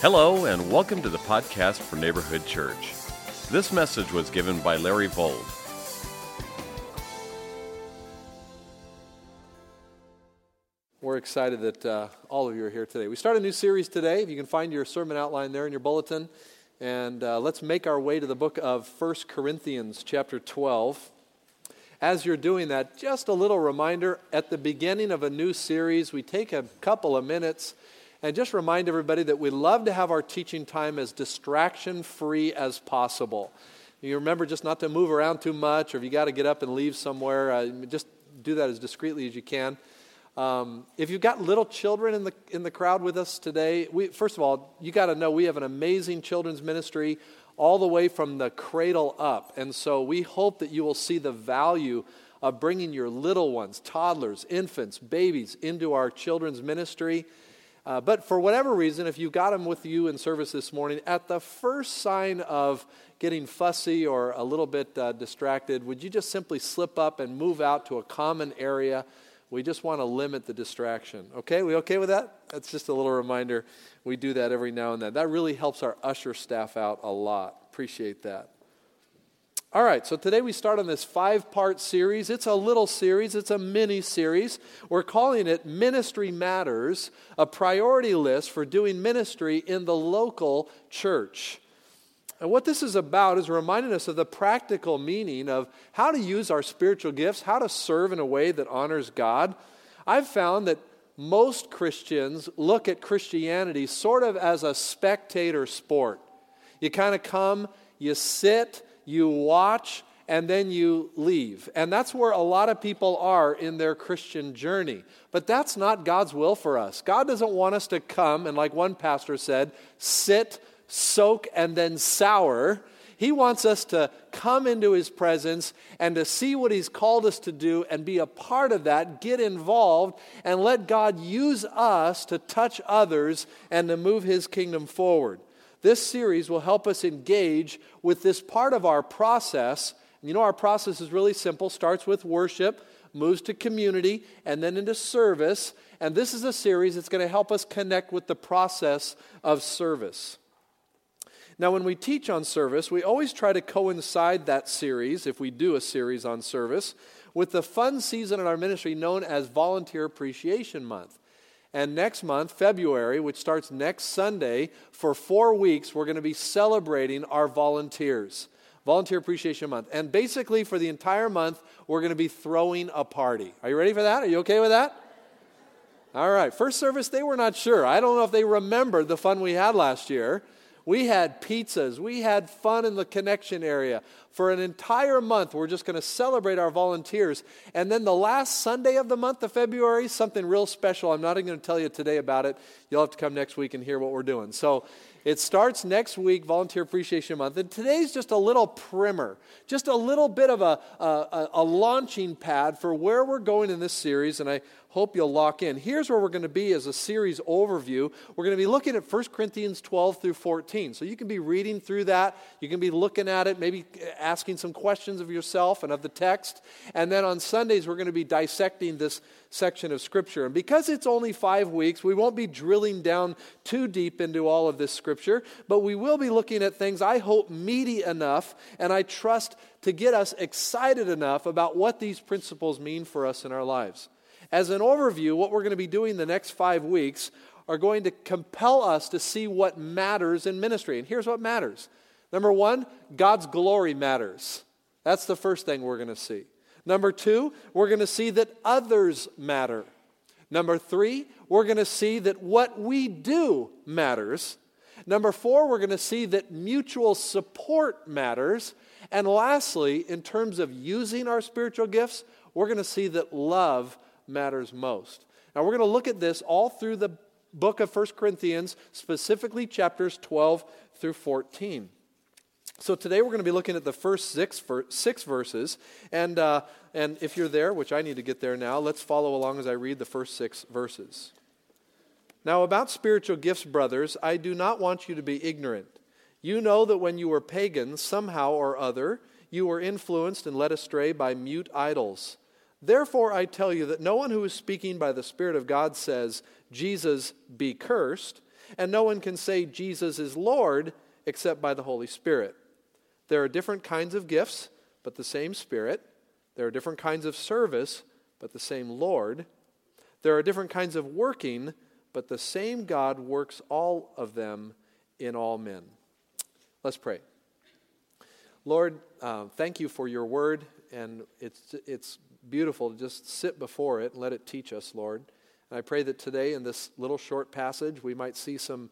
Hello, and welcome to the podcast for Neighborhood Church. This message was given by Larry Vold. We're excited that uh, all of you are here today. We start a new series today. If you can find your sermon outline there in your bulletin. And uh, let's make our way to the book of 1 Corinthians, chapter 12. As you're doing that, just a little reminder at the beginning of a new series, we take a couple of minutes and just remind everybody that we love to have our teaching time as distraction free as possible. You remember just not to move around too much, or if you got to get up and leave somewhere, uh, just do that as discreetly as you can. Um, if you've got little children in the, in the crowd with us today, we, first of all, you got to know we have an amazing children's ministry all the way from the cradle up. And so we hope that you will see the value of bringing your little ones, toddlers, infants, babies into our children's ministry. Uh, but for whatever reason, if you got them with you in service this morning, at the first sign of getting fussy or a little bit uh, distracted, would you just simply slip up and move out to a common area? We just want to limit the distraction. Okay, we okay with that? That's just a little reminder. We do that every now and then. That really helps our usher staff out a lot. Appreciate that. All right, so today we start on this five part series. It's a little series, it's a mini series. We're calling it Ministry Matters, a priority list for doing ministry in the local church. And what this is about is reminding us of the practical meaning of how to use our spiritual gifts, how to serve in a way that honors God. I've found that most Christians look at Christianity sort of as a spectator sport. You kind of come, you sit, you watch, and then you leave. And that's where a lot of people are in their Christian journey. But that's not God's will for us. God doesn't want us to come and, like one pastor said, sit, soak, and then sour. He wants us to come into His presence and to see what He's called us to do and be a part of that, get involved, and let God use us to touch others and to move His kingdom forward. This series will help us engage with this part of our process. You know, our process is really simple starts with worship, moves to community, and then into service. And this is a series that's going to help us connect with the process of service. Now, when we teach on service, we always try to coincide that series, if we do a series on service, with the fun season in our ministry known as Volunteer Appreciation Month. And next month, February, which starts next Sunday, for four weeks, we're going to be celebrating our volunteers. Volunteer Appreciation Month. And basically, for the entire month, we're going to be throwing a party. Are you ready for that? Are you okay with that? All right. First service, they were not sure. I don't know if they remembered the fun we had last year. We had pizzas. We had fun in the connection area. For an entire month, we're just going to celebrate our volunteers. And then the last Sunday of the month of February, something real special. I'm not even going to tell you today about it. You'll have to come next week and hear what we're doing. So it starts next week, Volunteer Appreciation Month. And today's just a little primer, just a little bit of a, a, a launching pad for where we're going in this series. And I hope you'll lock in. Here's where we're going to be as a series overview. We're going to be looking at 1 Corinthians 12 through 14. So you can be reading through that, you can be looking at it, maybe uh, asking some questions of yourself and of the text. And then on Sundays, we're going to be dissecting this section of Scripture. And because it's only five weeks, we won't be drilling down too deep into all of this Scripture, but we will be looking at things I hope meaty enough, and I trust to get us excited enough about what these principles mean for us in our lives. As an overview, what we're going to be doing the next five weeks are going to compel us to see what matters in ministry. And here's what matters number one, God's glory matters. That's the first thing we're going to see. Number two, we're going to see that others matter. Number three, we're going to see that what we do matters. Number four, we're going to see that mutual support matters. And lastly, in terms of using our spiritual gifts, we're going to see that love matters most. Now, we're going to look at this all through the book of 1 Corinthians, specifically chapters 12 through 14. So today we're going to be looking at the first six, six verses. And, uh, and if you're there, which I need to get there now, let's follow along as I read the first six verses. Now, about spiritual gifts, brothers, I do not want you to be ignorant. You know that when you were pagans, somehow or other, you were influenced and led astray by mute idols Therefore, I tell you that no one who is speaking by the Spirit of God says, Jesus be cursed. and no one can say Jesus is Lord except by the Holy Spirit. There are different kinds of gifts, but the same Spirit. There are different kinds of service, but the same Lord. There are different kinds of working, but the same God works all of them in all men. Let's pray. Lord, uh, thank you for your word, and it's, it's beautiful to just sit before it and let it teach us, Lord. And I pray that today, in this little short passage, we might see some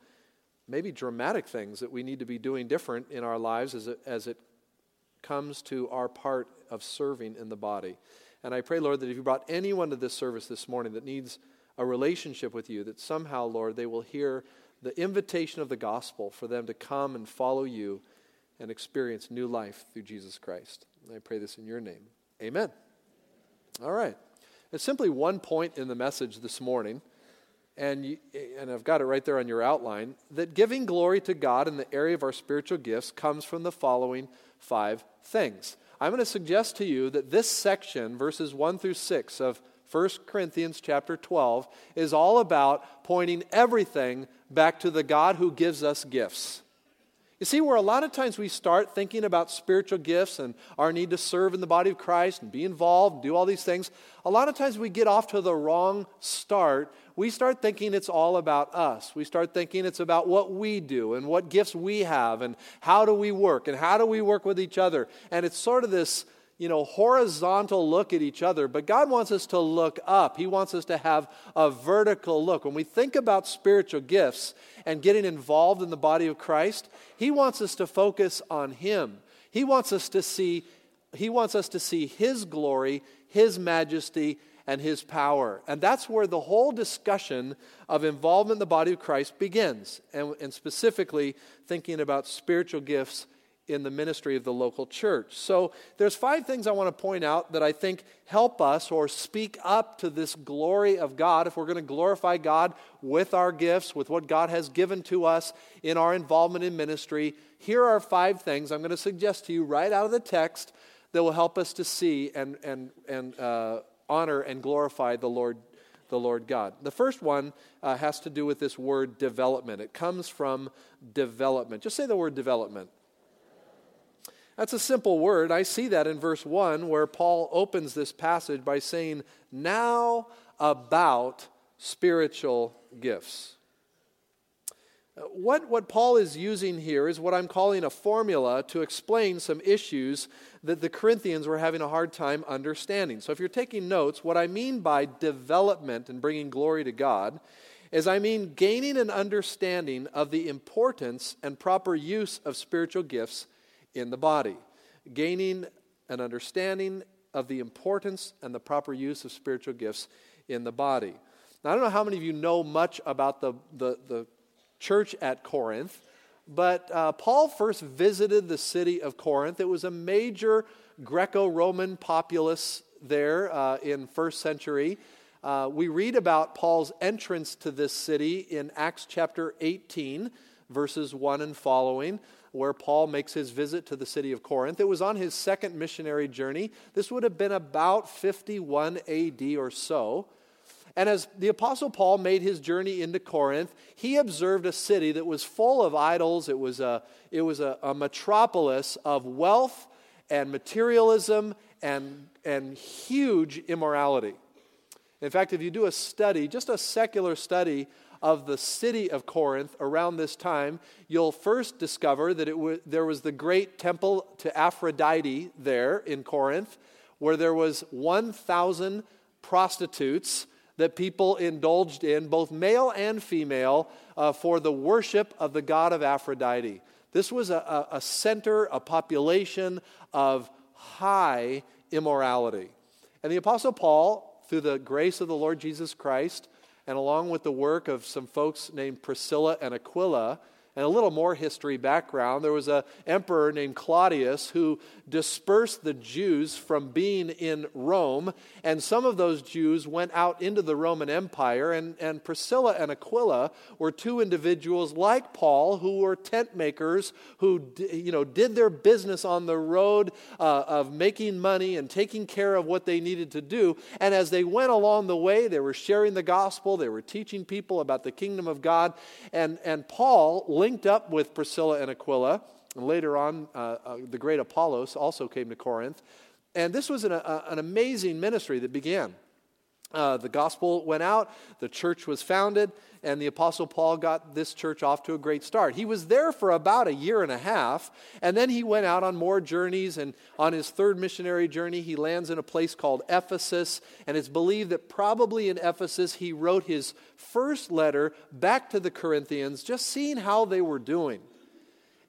maybe dramatic things that we need to be doing different in our lives as it, as it comes to our part of serving in the body. And I pray, Lord, that if you brought anyone to this service this morning that needs a relationship with you, that somehow, Lord, they will hear the invitation of the gospel for them to come and follow you and experience new life through Jesus Christ. And I pray this in your name. Amen. All right. It's simply one point in the message this morning, and, you, and I've got it right there on your outline that giving glory to God in the area of our spiritual gifts comes from the following five things. I'm going to suggest to you that this section, verses 1 through 6 of 1 Corinthians chapter 12, is all about pointing everything back to the God who gives us gifts. You see, where a lot of times we start thinking about spiritual gifts and our need to serve in the body of Christ and be involved, and do all these things, a lot of times we get off to the wrong start. We start thinking it's all about us. We start thinking it's about what we do and what gifts we have and how do we work and how do we work with each other. And it's sort of this you know, horizontal look at each other, but God wants us to look up. He wants us to have a vertical look. When we think about spiritual gifts and getting involved in the body of Christ, He wants us to focus on Him. He wants us to see, He wants us to see His glory, His majesty, and His power. And that's where the whole discussion of involvement in the body of Christ begins, and, and specifically thinking about spiritual gifts in the ministry of the local church. So there's five things I want to point out that I think help us or speak up to this glory of God if we're going to glorify God with our gifts, with what God has given to us in our involvement in ministry. Here are five things I'm going to suggest to you right out of the text that will help us to see and, and, and uh, honor and glorify the Lord the Lord God. The first one uh, has to do with this word development. It comes from development. Just say the word development. That's a simple word. I see that in verse 1 where Paul opens this passage by saying, Now about spiritual gifts. What, what Paul is using here is what I'm calling a formula to explain some issues that the Corinthians were having a hard time understanding. So, if you're taking notes, what I mean by development and bringing glory to God is I mean gaining an understanding of the importance and proper use of spiritual gifts in the body, gaining an understanding of the importance and the proper use of spiritual gifts in the body. Now, I don't know how many of you know much about the, the, the church at Corinth, but uh, Paul first visited the city of Corinth. It was a major Greco Roman populace there uh, in first century. Uh, we read about Paul's entrance to this city in Acts chapter 18, verses 1 and following where Paul makes his visit to the city of Corinth. It was on his second missionary journey. This would have been about 51 AD or so. And as the Apostle Paul made his journey into Corinth, he observed a city that was full of idols. It was a, it was a, a metropolis of wealth and materialism and, and huge immorality. In fact, if you do a study, just a secular study of the city of Corinth around this time, you'll first discover that w- there was the great temple to Aphrodite there in Corinth, where there was 1,000 prostitutes that people indulged in, both male and female, uh, for the worship of the god of Aphrodite. This was a, a center, a population of high immorality. And the Apostle Paul, through the grace of the Lord Jesus Christ, and along with the work of some folks named Priscilla and Aquila, And a little more history background there was an emperor named Claudius who dispersed the Jews from being in Rome, and some of those Jews went out into the Roman Empire. And, and Priscilla and Aquila were two individuals like Paul who were tent makers who you know, did their business on the road uh, of making money and taking care of what they needed to do. And as they went along the way, they were sharing the gospel, they were teaching people about the kingdom of God. And, and Paul linked up with Priscilla and Aquila. And later on, uh, uh, the great Apollos also came to Corinth. And this was an, a, an amazing ministry that began. Uh, the gospel went out, the church was founded, and the Apostle Paul got this church off to a great start. He was there for about a year and a half, and then he went out on more journeys. And on his third missionary journey, he lands in a place called Ephesus. And it's believed that probably in Ephesus, he wrote his first letter back to the Corinthians, just seeing how they were doing.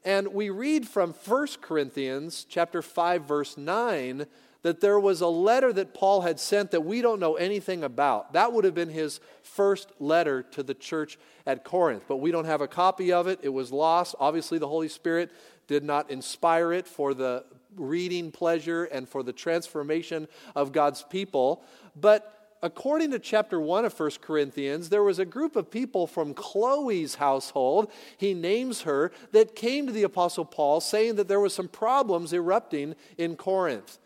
And we read from 1 Corinthians chapter 5 verse 9 that there was a letter that Paul had sent that we don't know anything about. That would have been his first letter to the church at Corinth, but we don't have a copy of it. It was lost. Obviously, the Holy Spirit did not inspire it for the reading pleasure and for the transformation of God's people. But according to chapter 1 of 1 Corinthians, there was a group of people from Chloe's household, he names her, that came to the Apostle Paul saying that there was some problems erupting in Corinth.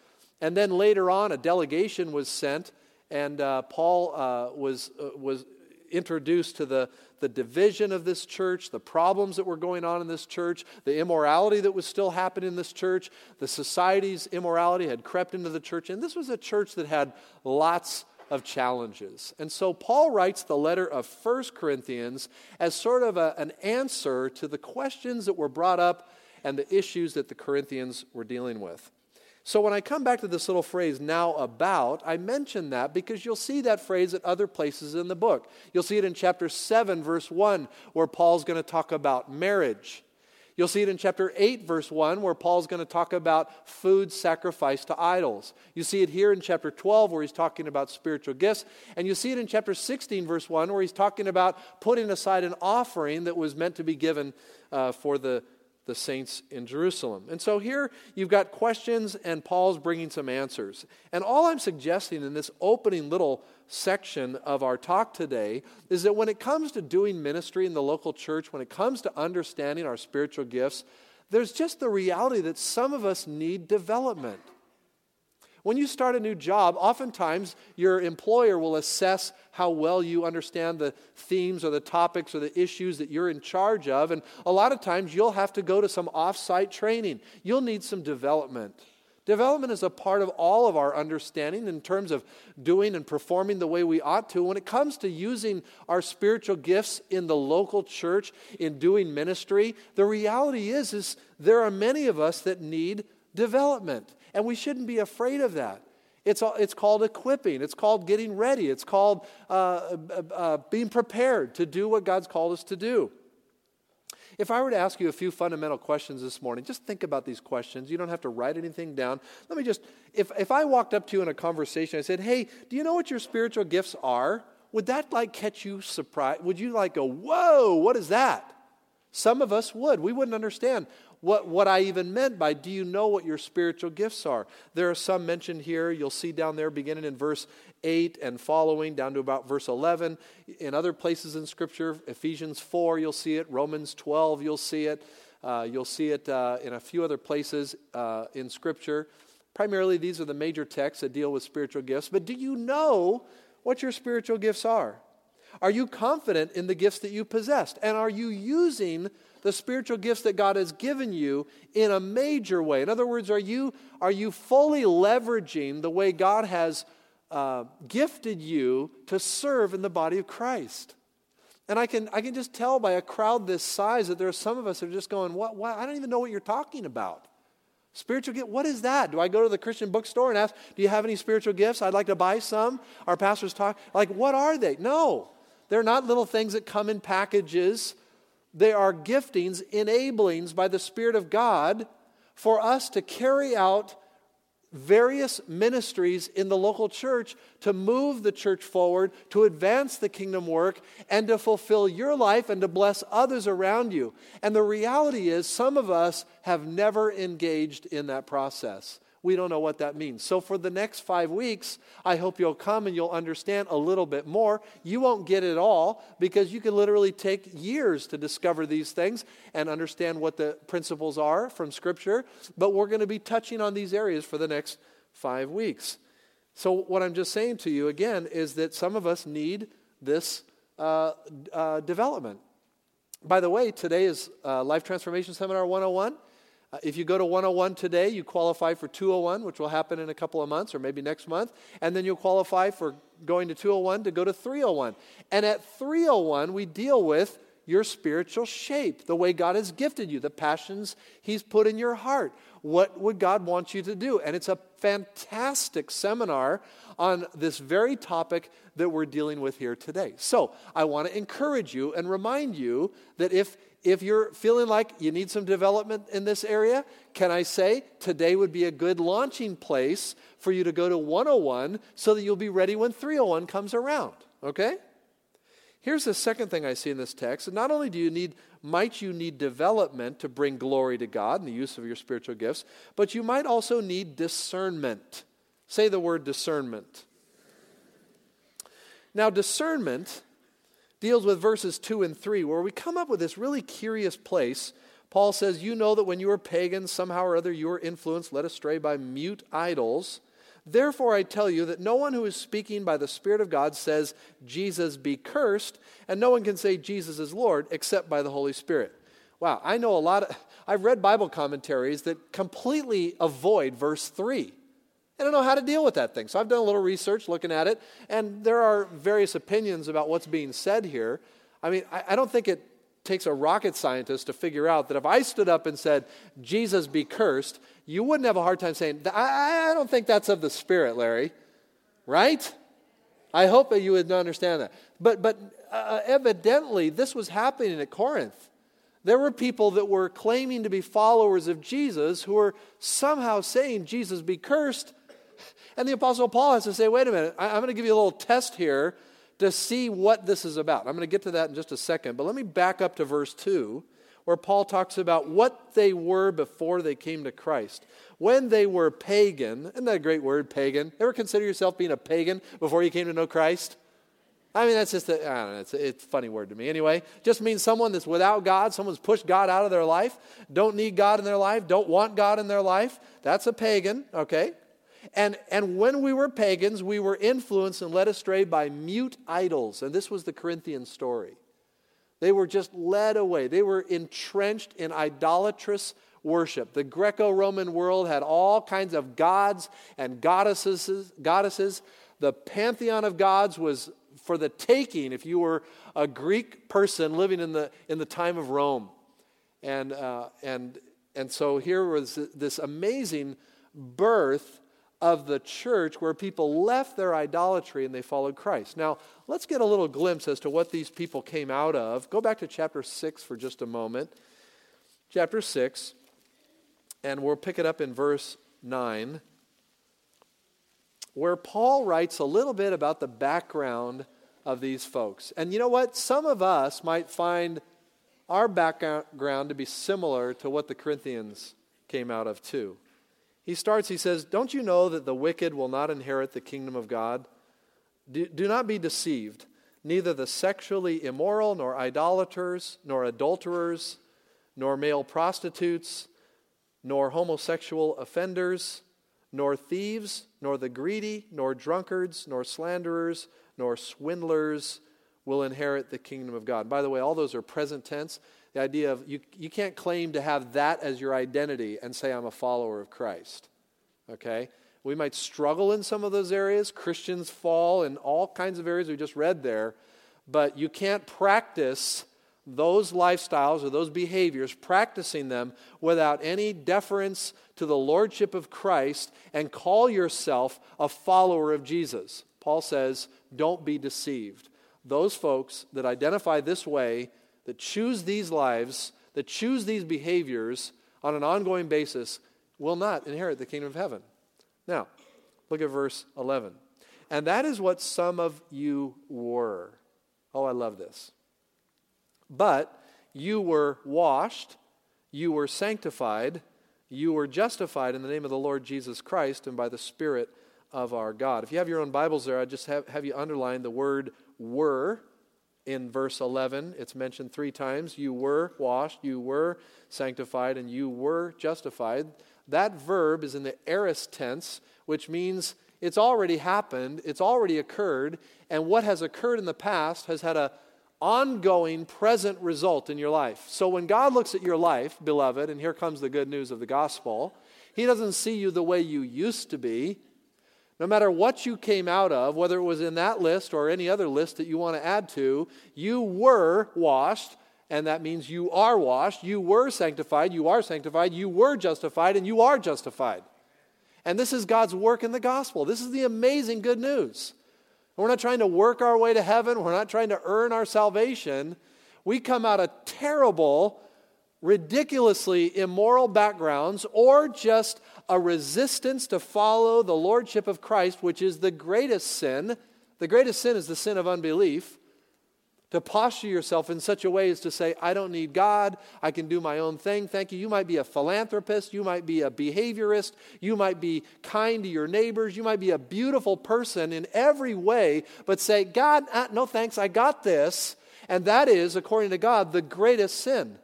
And then later on, a delegation was sent, and uh, Paul uh, was, uh, was introduced to the, the division of this church, the problems that were going on in this church, the immorality that was still happening in this church. The society's immorality had crept into the church, and this was a church that had lots of challenges. And so Paul writes the letter of First Corinthians as sort of a, an answer to the questions that were brought up and the issues that the Corinthians were dealing with. So when I come back to this little phrase, now about, I mention that because you'll see that phrase at other places in the book. You'll see it in chapter 7, verse 1, where Paul's going to talk about marriage. You'll see it in chapter 8, verse 1, where Paul's going to talk about food sacrificed to idols. You see it here in chapter 12, where he's talking about spiritual gifts. And you see it in chapter 16, verse 1, where he's talking about putting aside an offering that was meant to be given uh, for the the saints in Jerusalem. And so here you've got questions, and Paul's bringing some answers. And all I'm suggesting in this opening little section of our talk today is that when it comes to doing ministry in the local church, when it comes to understanding our spiritual gifts, there's just the reality that some of us need development. When you start a new job, oftentimes your employer will assess how well you understand the themes or the topics or the issues that you're in charge of. And a lot of times you'll have to go to some off-site training. You'll need some development. Development is a part of all of our understanding in terms of doing and performing the way we ought to. When it comes to using our spiritual gifts in the local church, in doing ministry, the reality is, is there are many of us that need development. And we shouldn't be afraid of that. It's, it's called equipping. It's called getting ready. It's called uh, uh, uh, being prepared to do what God's called us to do. If I were to ask you a few fundamental questions this morning, just think about these questions. You don't have to write anything down. Let me just, if, if I walked up to you in a conversation, I said, hey, do you know what your spiritual gifts are? Would that like catch you surprised? Would you like go, whoa, what is that? Some of us would. We wouldn't understand what, what I even meant by do you know what your spiritual gifts are? There are some mentioned here. You'll see down there beginning in verse 8 and following down to about verse 11. In other places in Scripture, Ephesians 4, you'll see it. Romans 12, you'll see it. Uh, you'll see it uh, in a few other places uh, in Scripture. Primarily, these are the major texts that deal with spiritual gifts. But do you know what your spiritual gifts are? Are you confident in the gifts that you possessed? And are you using the spiritual gifts that God has given you in a major way. In other words, are you, are you fully leveraging the way God has uh, gifted you to serve in the body of Christ? And I can, I can just tell by a crowd this size that there are some of us that are just going, what, what? I don't even know what you're talking about. Spiritual gift, what is that? Do I go to the Christian bookstore and ask, do you have any spiritual gifts? I'd like to buy some. Our pastors talk, like, what are they? No, they're not little things that come in packages they are giftings, enablings by the Spirit of God for us to carry out various ministries in the local church to move the church forward, to advance the kingdom work, and to fulfill your life and to bless others around you. And the reality is, some of us have never engaged in that process. We don't know what that means. So, for the next five weeks, I hope you'll come and you'll understand a little bit more. You won't get it all because you can literally take years to discover these things and understand what the principles are from Scripture. But we're going to be touching on these areas for the next five weeks. So, what I'm just saying to you again is that some of us need this uh, uh, development. By the way, today is uh, Life Transformation Seminar 101. Uh, if you go to 101 today, you qualify for 201, which will happen in a couple of months or maybe next month. And then you'll qualify for going to 201 to go to 301. And at 301, we deal with your spiritual shape, the way God has gifted you, the passions He's put in your heart. What would God want you to do? And it's a fantastic seminar on this very topic that we're dealing with here today. So I want to encourage you and remind you that if if you're feeling like you need some development in this area, can I say today would be a good launching place for you to go to 101 so that you'll be ready when 301 comes around, okay? Here's the second thing I see in this text. Not only do you need, might you need development to bring glory to God in the use of your spiritual gifts, but you might also need discernment. Say the word discernment. Now, discernment deals with verses 2 and 3, where we come up with this really curious place. Paul says, You know that when you were pagans, somehow or other you were influenced, led astray by mute idols. Therefore, I tell you that no one who is speaking by the Spirit of God says, Jesus be cursed, and no one can say Jesus is Lord except by the Holy Spirit. Wow, I know a lot of, I've read Bible commentaries that completely avoid verse 3. I don't know how to deal with that thing. So I've done a little research looking at it, and there are various opinions about what's being said here. I mean, I, I don't think it takes a rocket scientist to figure out that if I stood up and said, Jesus be cursed, you wouldn't have a hard time saying, I, I don't think that's of the Spirit, Larry. Right? I hope that you would understand that. But, but uh, evidently, this was happening at Corinth. There were people that were claiming to be followers of Jesus who were somehow saying, Jesus be cursed, and the Apostle Paul has to say, wait a minute, I, am going to give you a little test here to see what this is about. I'm going to get to that in just a second, but let me back up to verse 2, where Paul talks about what they were before they came to Christ. When they were pagan, isn't that a great word, pagan? Ever consider yourself being a pagan before you came to know Christ? I mean, that's just a, I don't know, it's a, it's a funny word to me. Anyway, just means someone that's without God, someone's pushed God out of their life, don't need God in their life, don't want God in their life. That's a pagan, okay? And, and when we were pagans, we were influenced and led astray by mute idols. And this was the Corinthian story. They were just led away, they were entrenched in idolatrous worship. The Greco Roman world had all kinds of gods and goddesses, goddesses. The pantheon of gods was for the taking if you were a Greek person living in the, in the time of Rome. And, uh, and, and so here was this amazing birth of the church where people left their idolatry and they followed Christ. Now, let's get a little glimpse as to what these people came out of. Go back to chapter 6 for just a moment. Chapter 6, and we'll pick it up in verse 9, where Paul writes a little bit about the background of these folks. And you know what? Some of us might find our background to be similar to what the Corinthians came out of, too. He starts, he says, Don't you know that the wicked will not inherit the kingdom of God? Do, do not be deceived. Neither the sexually immoral, nor idolaters, nor adulterers, nor male prostitutes, nor homosexual offenders, nor thieves, nor the greedy, nor drunkards, nor slanderers, nor swindlers will inherit the kingdom of God. By the way, all those are present tense. The idea of you, you can't claim to have that as your identity and say, I'm a follower of Christ. Okay? We might struggle in some of those areas. Christians fall in all kinds of areas we just read there. But you can't practice those lifestyles or those behaviors, practicing them without any deference to the lordship of Christ and call yourself a follower of Jesus. Paul says, don't be deceived. Those folks that identify this way that choose these lives, that choose these behaviors on an ongoing basis, will not inherit the kingdom of heaven. Now, look at verse 11. And that is what some of you were. Oh, I love this. But you were washed, you were sanctified, you were justified in the name of the Lord Jesus Christ and by the Spirit of our God. If you have your own Bibles there, I just have, have you underline the word were in verse 11. It's mentioned three times. You were washed, you were sanctified, and you were justified. That verb is in the aorist tense, which means it's already happened, it's already occurred, and what has occurred in the past has had a ongoing present result in your life. So when God looks at your life, beloved, and here comes the good news of the gospel, he doesn't see you the way you used to be. No matter what you came out of, whether it was in that list or any other list that you want to add to, you were washed, and that means you are washed. You were sanctified, you are sanctified, you were justified, and you are justified. And this is God's work in the gospel. This is the amazing good news. We're not trying to work our way to heaven, we're not trying to earn our salvation. We come out of terrible, ridiculously immoral backgrounds or just a resistance to follow the lordship of Christ, which is the greatest sin. The greatest sin is the sin of unbelief to posture yourself in such a way as to say, I don't need God, I can do my own thing. Thank you. You might be a philanthropist, you might be a behaviorist, you might be kind to your neighbors, you might be a beautiful person in every way, but say, God, uh, no thanks, I got this. And that is, according to God, the greatest sin.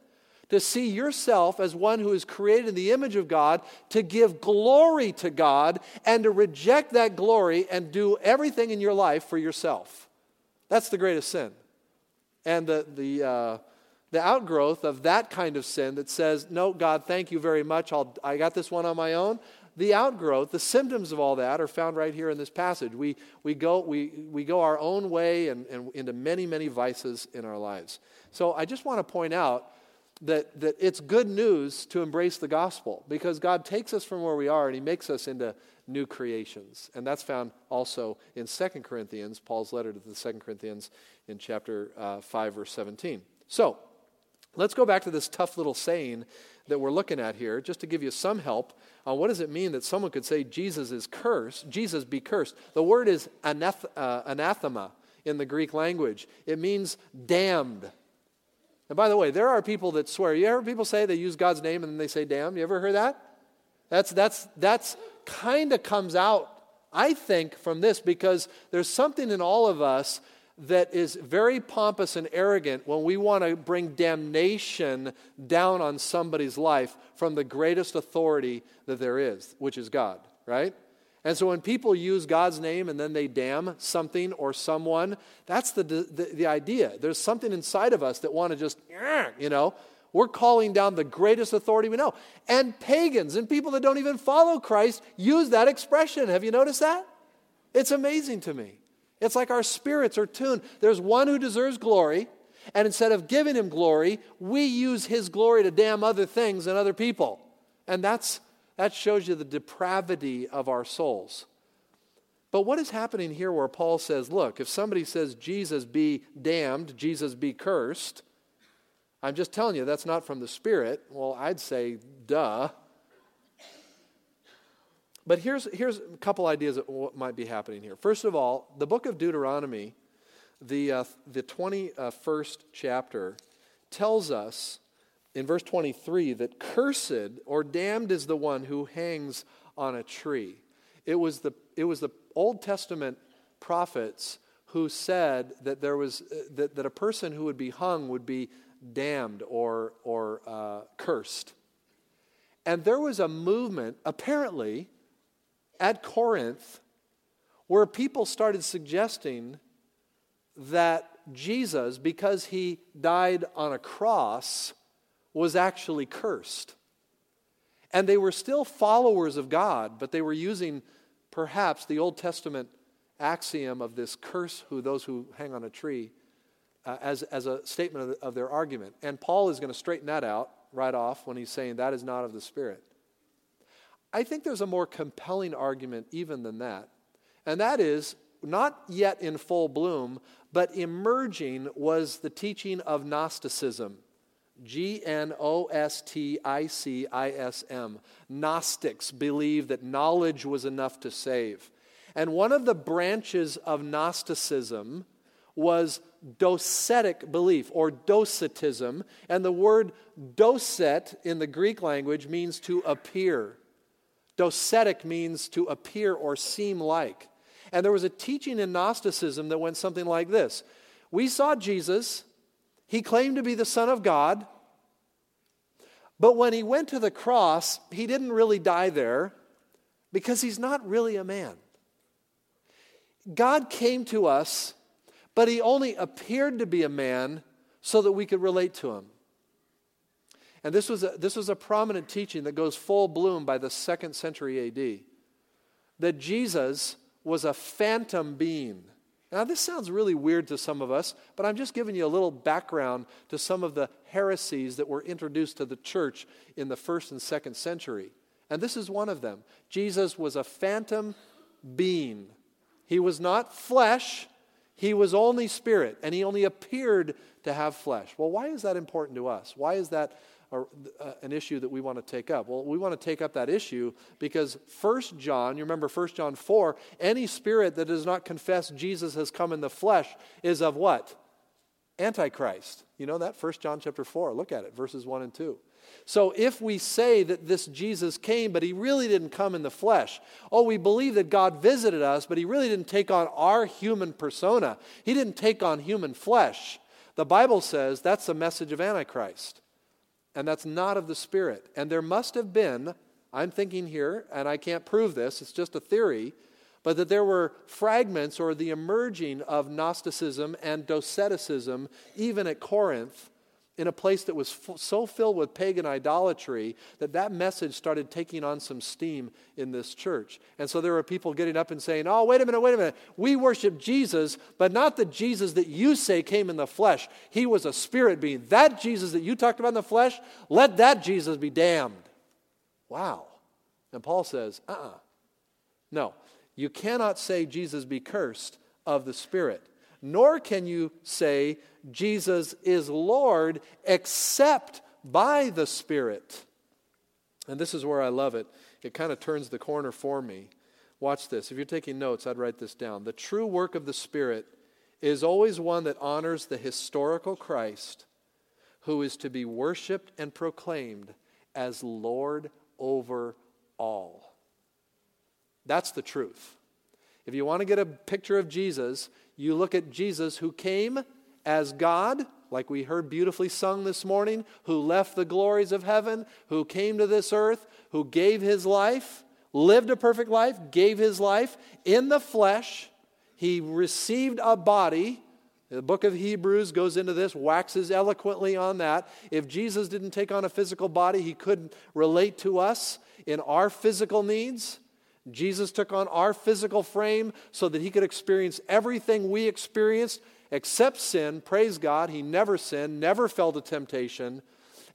To see yourself as one who is created in the image of God, to give glory to God, and to reject that glory and do everything in your life for yourself. That's the greatest sin and the, the, uh, the outgrowth of that kind of sin that says, No, God, thank you very much. I'll, I got this one on my own. The outgrowth, the symptoms of all that are found right here in this passage. We, we, go, we, we go our own way and, and into many, many vices in our lives. So I just want to point out that, that it's good news to embrace the gospel because God takes us from where we are and He makes us into new creations. And that's found also in 2 Corinthians, Paul's letter to the 2 Corinthians in chapter uh, 5, verse 17. So, let's go back to this tough little saying that we're looking at here, just to give you some help on what does it mean that someone could say Jesus is cursed, Jesus be cursed. The word is anath- uh, anathema in the Greek language, it means damned. And by the way, there are people that swear. You ever people say they use God's name and then they say damn? You ever heard that? That's, that's, that's kind of comes out, I think, from this because there's something in all of us that is very pompous and arrogant when we want to bring damnation down on somebody's life from the greatest authority that there is, which is God, right? And so when people use God's name and then they damn something or someone, that's the, the, the idea. There's something inside of us that want to just, you know, we're calling down the greatest authority we know. And pagans and people that don't even follow Christ use that expression. Have you noticed that? It's amazing to me. It's like our spirits are tuned. There's one who deserves glory, and instead of giving him glory, we use his glory to damn other things and other people. And that's, that shows you the depravity of our souls. But what is happening here where Paul says, look, if somebody says Jesus be damned, Jesus be cursed, I'm just telling you that's not from the Spirit. Well, I'd say, duh. But here's, here's a couple ideas of what might be happening here. First of all, the book of Deuteronomy, the, uh, the 21st chapter, tells us in verse 23 that cursed or damned is the one who hangs on a tree. It was the, it was the Old Testament prophets who said that, there was, uh, that, that a person who would be hung would be damned or, or uh, cursed. And there was a movement, apparently, at Corinth where people started suggesting that Jesus, because he died on a cross, was actually cursed. And they were still followers of God, but they were using perhaps the Old Testament axiom of this curse who those who hang on a tree uh, as, as a statement of, of their argument. And Paul is going to straighten that out right off when he's saying that is not of the Spirit. I think there's a more compelling argument even than that. And that is not yet in full bloom, but emerging was the teaching of Gnosticism. G N O S T I C I S M. Gnostics believed that knowledge was enough to save. And one of the branches of Gnosticism was docetic belief or docetism. And the word docet in the Greek language means to appear. Docetic means to appear or seem like. And there was a teaching in Gnosticism that went something like this We saw Jesus, he claimed to be the Son of God, but when he went to the cross, he didn't really die there because he's not really a man. God came to us, but he only appeared to be a man so that we could relate to him. And this was a, this was a prominent teaching that goes full bloom by the second century AD that Jesus was a phantom being. Now, this sounds really weird to some of us, but I'm just giving you a little background to some of the heresies that were introduced to the church in the first and second century. And this is one of them. Jesus was a phantom being. He was not flesh, he was only spirit, and he only appeared to have flesh. Well, why is that important to us? Why is that a, uh, an issue that we want to take up? Well, we want to take up that issue because First John, you remember First John 4, any spirit that does not confess Jesus has come in the flesh is of what? Antichrist. You know that? First John chapter 4. Look at it, verses 1 and 2. So if we say that this Jesus came, but he really didn't come in the flesh, oh, we believe that God visited us, but he really didn't take on our human persona. He didn't take on human flesh. The Bible says that's the message of Antichrist. And that's not of the Spirit. And there must have been, I'm thinking here, and I can't prove this, it's just a theory, but that there were fragments or the emerging of Gnosticism and Doceticism even at Corinth in a place that was f- so filled with pagan idolatry that that message started taking on some steam in this church. And so there were people getting up and saying, Oh, wait a minute, wait a minute. We worship Jesus, but not the Jesus that you say came in the flesh. He was a spirit being. That Jesus that you talked about in the flesh, let that Jesus be damned. Wow. And Paul says, Uh uh-uh. uh No, you cannot say Jesus be cursed of the Spirit nor can you say Jesus is Lord except by the Spirit. And this is where I love it. It kind of turns the corner for me. Watch this. If you're taking notes, I'd write this down. The true work of the Spirit is always one that honors the historical Christ who is to be worshiped and proclaimed as Lord over all. That's the truth. If you want to get a picture of Jesus, you look at Jesus who came as God, like we heard beautifully sung this morning, who left the glories of heaven, who came to this earth, who gave his life, lived a perfect life, gave his life in the flesh. He received a body. The book of Hebrews goes into this, waxes eloquently on that. If Jesus didn't take on a physical body, he couldn't relate to us in our physical needs. Jesus took on our physical frame so that he could experience everything we experienced except sin. Praise God, he never sinned, never fell to temptation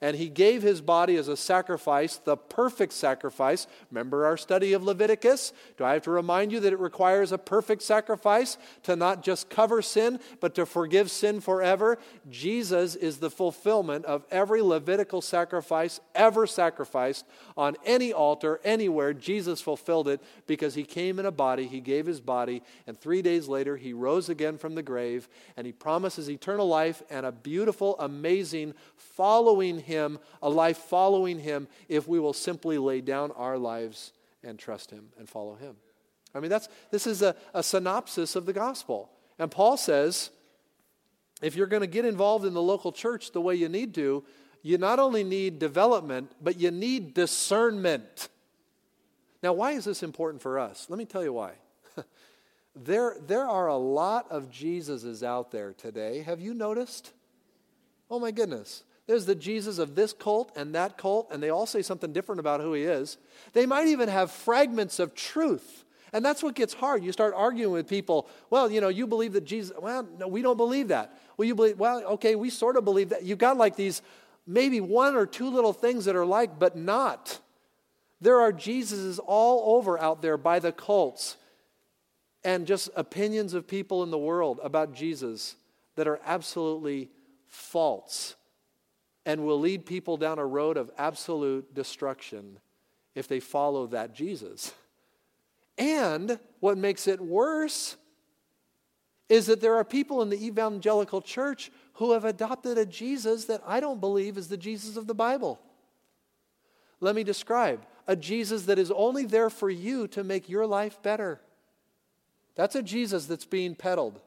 and he gave his body as a sacrifice, the perfect sacrifice. Remember our study of Leviticus? Do I have to remind you that it requires a perfect sacrifice to not just cover sin, but to forgive sin forever? Jesus is the fulfillment of every Levitical sacrifice ever sacrificed on any altar, anywhere. Jesus fulfilled it because he came in a body, he gave his body, and three days later he rose again from the grave, and he promises eternal life and a beautiful, amazing following him him, a life following Him, if we will simply lay down our lives and trust Him and follow Him. I mean, that's, this is a, a synopsis of the gospel. And Paul says if you're going to get involved in the local church the way you need to, you not only need development, but you need discernment. Now, why is this important for us? Let me tell you why. there, there are a lot of Jesuses out there today. Have you noticed? Oh my goodness. There's the Jesus of this cult and that cult, and they all say something different about who he is. They might even have fragments of truth. And that's what gets hard. You start arguing with people, well, you know, you believe that Jesus, well, no, we don't believe that. Well, you believe, well, okay, we sort of believe that. You've got like these maybe one or two little things that are like, but not. There are Jesuses all over out there by the cults and just opinions of people in the world about Jesus that are absolutely false and will lead people down a road of absolute destruction if they follow that Jesus. And what makes it worse is that there are people in the evangelical church who have adopted a Jesus that I don't believe is the Jesus of the Bible. Let me describe a Jesus that is only there for you to make your life better. That's a Jesus that's being peddled.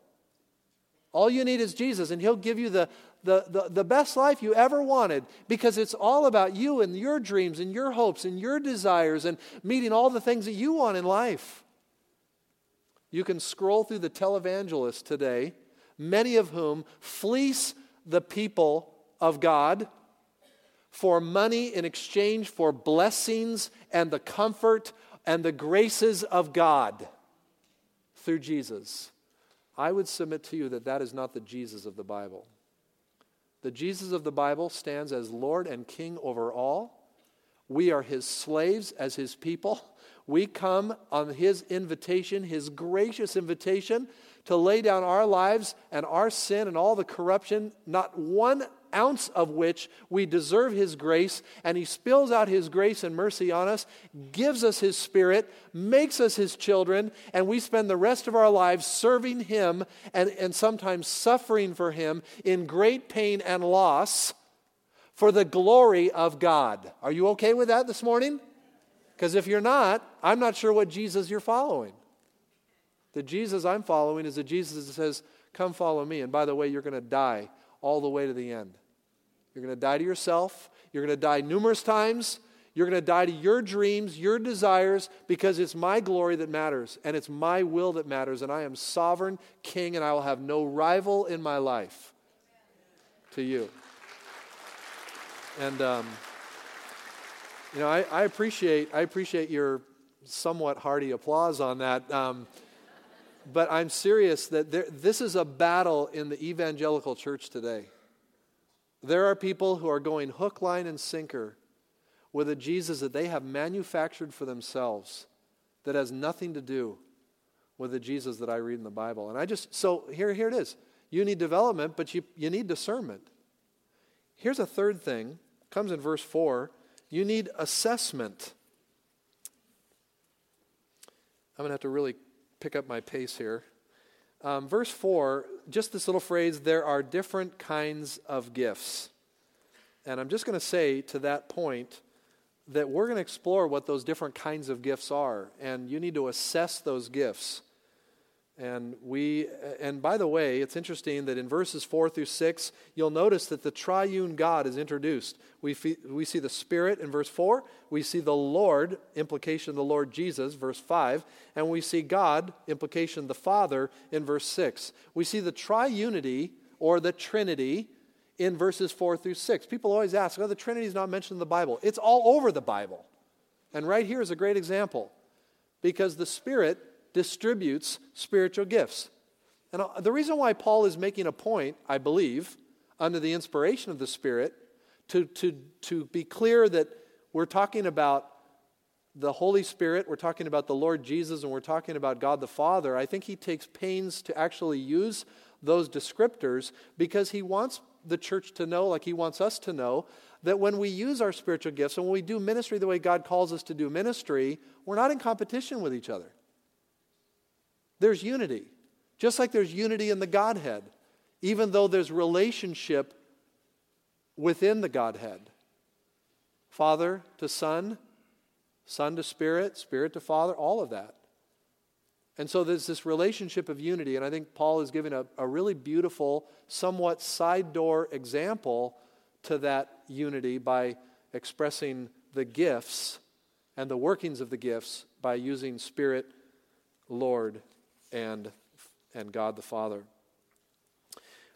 All you need is Jesus, and He'll give you the, the, the, the, best life you ever wanted because it's all about you and your dreams and your hopes and your desires and meeting all the things that you want in life. You can scroll through the televangelists today, many of whom fleece the people of God for money in exchange for blessings and the comfort and the graces of God through Jesus. I would submit to you that that is not the Jesus of the Bible. The Jesus of the Bible stands as Lord and King over all. We are his slaves as his people. We come on his invitation, his gracious invitation, to lay down our lives and our sin and all the corruption, not one ounce of which we deserve His grace, and He spills out His grace and mercy on us, gives us His Spirit, makes us His children, and we spend the rest of our lives serving Him and, and sometimes suffering for Him in great pain and loss for the glory of God. Are you okay with that this morning? Because if you're not, I'm not sure what Jesus you're following. The Jesus I'm following is a Jesus that says, Come follow me. And by the way, you're going to die all the way to the end. You're going to die to yourself. You're going to die numerous times. You're going to die to your dreams, your desires, because it's my glory that matters and it's my will that matters. And I am sovereign king and I will have no rival in my life to you. And, um, you know, I, I, appreciate, I appreciate your somewhat hearty applause on that. Um, but I'm serious that there, this is a battle in the evangelical church today. There are people who are going hook, line, and sinker with a Jesus that they have manufactured for themselves that has nothing to do with the Jesus that I read in the Bible. And I just, so here, here it is. You need development, but you, you need discernment. Here's a third thing, comes in verse 4. You need assessment. I'm going to have to really pick up my pace here. Um, verse 4, just this little phrase, there are different kinds of gifts. And I'm just going to say to that point that we're going to explore what those different kinds of gifts are. And you need to assess those gifts. And we and by the way, it's interesting that in verses 4 through 6, you'll notice that the triune God is introduced. We, we see the Spirit in verse 4, we see the Lord, implication the Lord Jesus, verse 5, and we see God, implication the Father, in verse 6. We see the triunity or the Trinity in verses 4 through 6. People always ask, oh, the Trinity is not mentioned in the Bible. It's all over the Bible. And right here is a great example because the Spirit distributes spiritual gifts. And uh, the reason why Paul is making a point, I believe, under the inspiration of the Spirit, to, to, to be clear that we're talking about the Holy Spirit, we're talking about the Lord Jesus, and we're talking about God the Father, I think he takes pains to actually use those descriptors because he wants the church to know, like he wants us to know, that when we use our spiritual gifts and when we do ministry the way God calls us to do ministry, we're not in competition with each other. There's unity, just like there's unity in the Godhead, even though there's relationship within the Godhead. Father to Son, Son to Spirit, Spirit to Father, all of that. And so there's this relationship of unity, and I think Paul is giving a, a really beautiful, somewhat side door example to that unity by expressing the gifts and the workings of the gifts by using Spirit, Lord, and, and God the Father.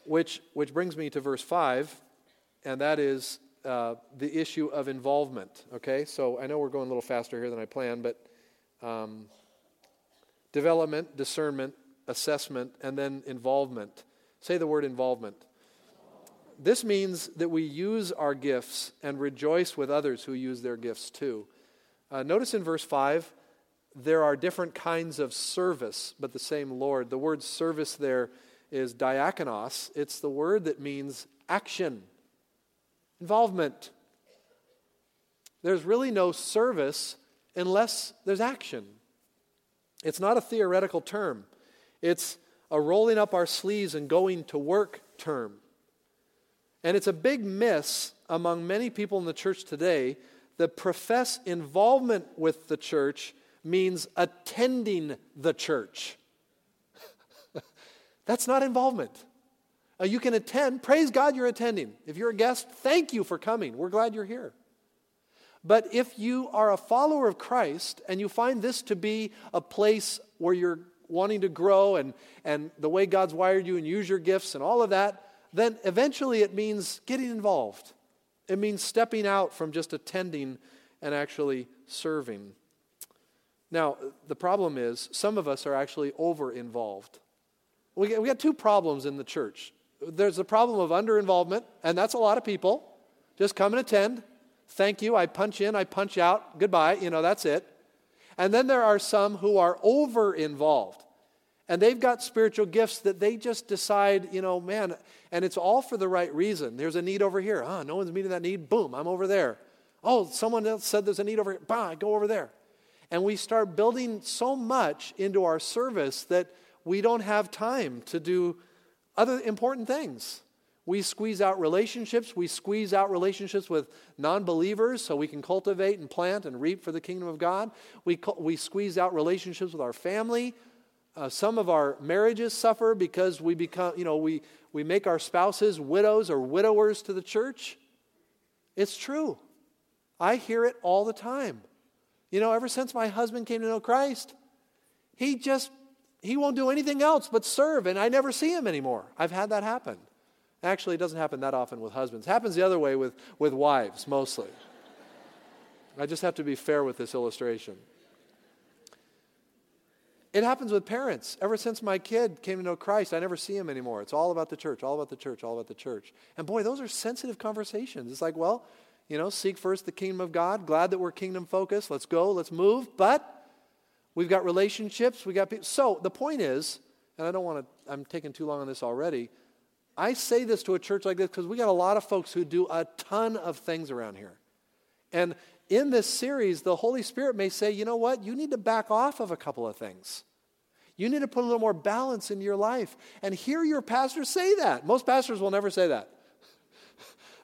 Which, which brings me to verse 5, and that is uh, the issue of involvement. Okay, so I know we're going a little faster here than I planned, but um, development, discernment, assessment, and then involvement. Say the word involvement. This means that we use our gifts and rejoice with others who use their gifts too. Uh, notice in verse 5 there are different kinds of service, but the same Lord. The word service there is diakonos. It's the word that means action. Involvement. There's really no service unless there's action. It's not a theoretical term, it's a rolling up our sleeves and going to work term. And it's a big miss among many people in the church today that profess involvement with the church means attending the church. That's not involvement. Uh, you can attend. Praise God you're attending. If you're a guest, thank you for coming. We're glad you're here. But if you are a follower of Christ and you find this to be a place where you're wanting to grow and, and the way God's wired you and use your gifts and all of that, then eventually it means getting involved. It means stepping out from just attending and actually serving. Now, the problem is some of us are actually over involved. We got, we got two problems in the church. There's the problem of under involvement, and that's a lot of people. Just come and attend. Thank you. I punch in, I punch out. Goodbye. You know, that's it. And then there are some who are over involved. And they've got spiritual gifts that they just decide, you know, man, and it's all for the right reason. There's a need over here. Ah, oh, no one's meeting that need. Boom, I'm over there. Oh, someone else said there's a need over here. Bah, I go over there. And we start building so much into our service that we don't have time to do other important things. We squeeze out relationships. We squeeze out relationships with non believers so we can cultivate and plant and reap for the kingdom of God. We, we squeeze out relationships with our family. Uh, some of our marriages suffer because we become, you know, we, we make our spouses widows or widowers to the church. It's true. I hear it all the time. You know, ever since my husband came to know Christ, he just he won't do anything else but serve, and I never see him anymore. I've had that happen. Actually, it doesn't happen that often with husbands. It happens the other way with, with wives, mostly. I just have to be fair with this illustration. It happens with parents. Ever since my kid came to know Christ, I never see him anymore. It's all about the church, all about the church, all about the church. And boy, those are sensitive conversations. It's like, well, you know, seek first the kingdom of God. Glad that we're kingdom focused. Let's go, let's move. But We've got relationships. We got people. So the point is, and I don't want to, I'm taking too long on this already. I say this to a church like this because we got a lot of folks who do a ton of things around here. And in this series, the Holy Spirit may say, you know what? You need to back off of a couple of things. You need to put a little more balance in your life. And hear your pastor say that. Most pastors will never say that.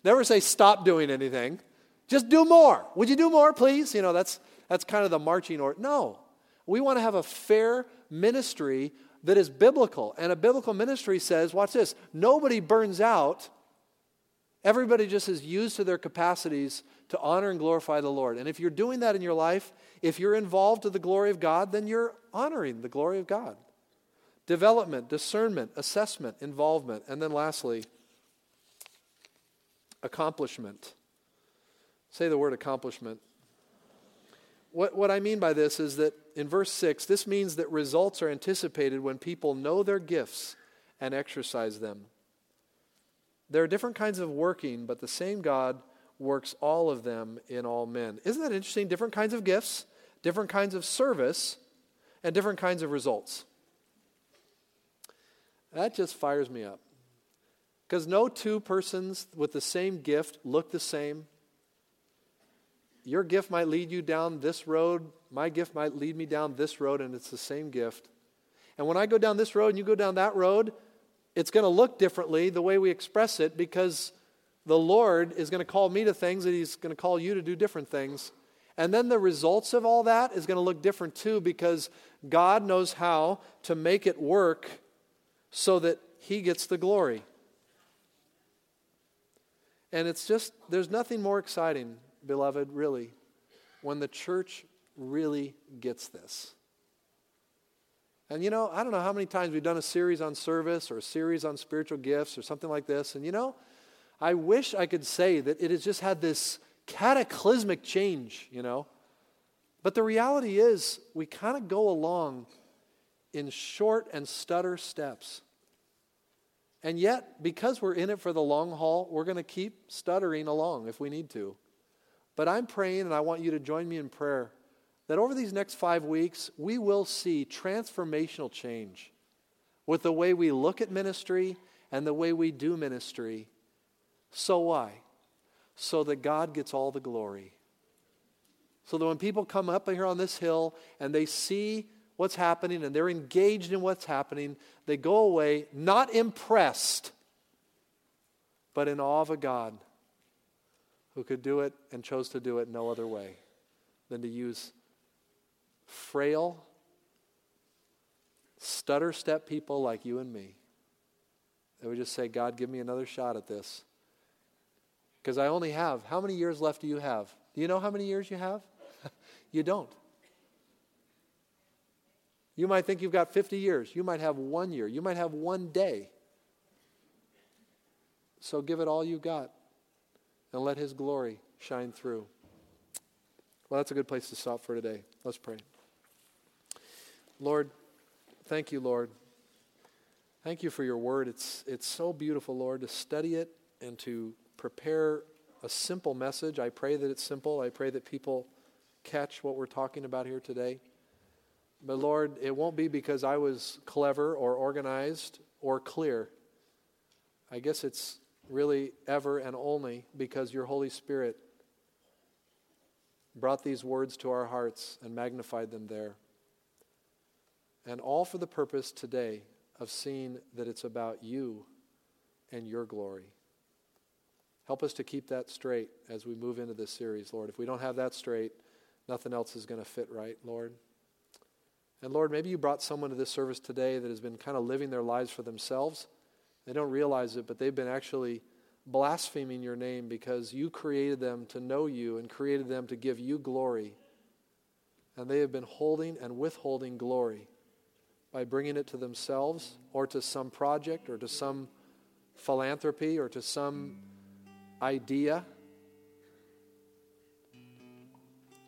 Never say, stop doing anything. Just do more. Would you do more, please? You know, that's, that's kind of the marching order. No. We want to have a fair ministry that is biblical. And a biblical ministry says, watch this, nobody burns out. Everybody just is used to their capacities to honor and glorify the Lord. And if you're doing that in your life, if you're involved to the glory of God, then you're honoring the glory of God. Development, discernment, assessment, involvement. And then lastly, accomplishment. Say the word accomplishment. What, what I mean by this is that in verse 6, this means that results are anticipated when people know their gifts and exercise them. There are different kinds of working, but the same God works all of them in all men. Isn't that interesting? Different kinds of gifts, different kinds of service, and different kinds of results. That just fires me up. Because no two persons with the same gift look the same, your gift might lead you down this road, my gift might lead me down this road, and it's the same gift. And when I go down this road and you go down that road, it's going to look differently the way we express it because the Lord is going to call me to things and He's going to call you to do different things. And then the results of all that is going to look different too because God knows how to make it work so that He gets the glory. And it's just, there's nothing more exciting beloved, really, when the church really gets this. And you know, I don't know how many times we've done a series on service or a series on spiritual gifts or something like this. And you know, I wish I could say that it has just had this cataclysmic change, you know. But the reality is, we kind of go along in short and stutter steps. And yet, because we're in it for the long haul, we're going to keep stuttering along if we need to. But I'm praying, and I want you to join me in prayer, that over these next five weeks, we will see transformational change with the way we look at ministry and the way we do ministry. So why? so that God gets all the glory. So that when people come up here on this hill and they see what's happening and they're engaged in what's happening, they go away not impressed, but in awe of a God who could do it and chose to do it no other way than to use frail, stutter step people like you and me. They would just say, God, give me another shot at this. Because I only have, how many years left do you have? Do you know how many years you have? you don't. You might think you've got 50 years. You might have one year. You might have one day. So give it all you got and let His glory shine through. Well, that's a good place to stop for today. Let's pray. Lord, thank you, Lord. Thank you for your word. It's, it's so beautiful, Lord, to study it and to prepare a simple message. I pray that it's simple. I pray that people catch what we're talking about here today. But Lord, it won't be because I was clever or organized or clear. I guess it's really ever and only because your Holy Spirit brought these words to our hearts and magnified them there. And all for the purpose today of seeing that it's about you and your glory. Help us to keep that straight as we move into this series, Lord. If we don't have that straight, nothing else is going to fit right, Lord. And Lord, maybe you brought someone to this service today that has been kind of living their lives for themselves. They don't realize it, but they've been actually blaspheming your name because you created them to know you and created them to give you glory. And they have been holding and withholding glory by bringing it to themselves or to some project or to some philanthropy or to some idea.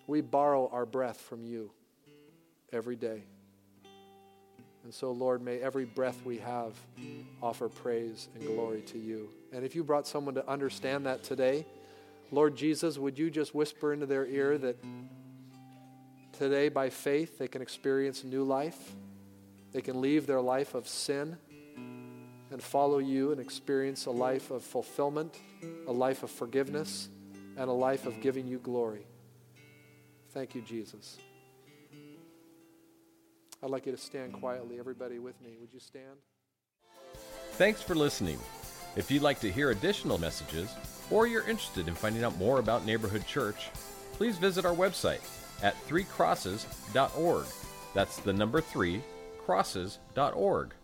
We borrow our breath from you every day. And so, Lord, may every breath we have offer praise and glory to you. And if you brought someone to understand that today, Lord Jesus, would you just whisper into their ear that today, by faith, they can experience new life? They can leave their life of sin and follow you and experience a life of fulfillment, a life of forgiveness, and a life of giving you glory. Thank you, Jesus. I'd like you to stand quietly, everybody with me. Would you stand? Thanks for listening. If you'd like to hear additional messages, or you're interested in finding out more about Neighborhood Church, please visit our website at threecrosses.org. That's the number three, crosses.org.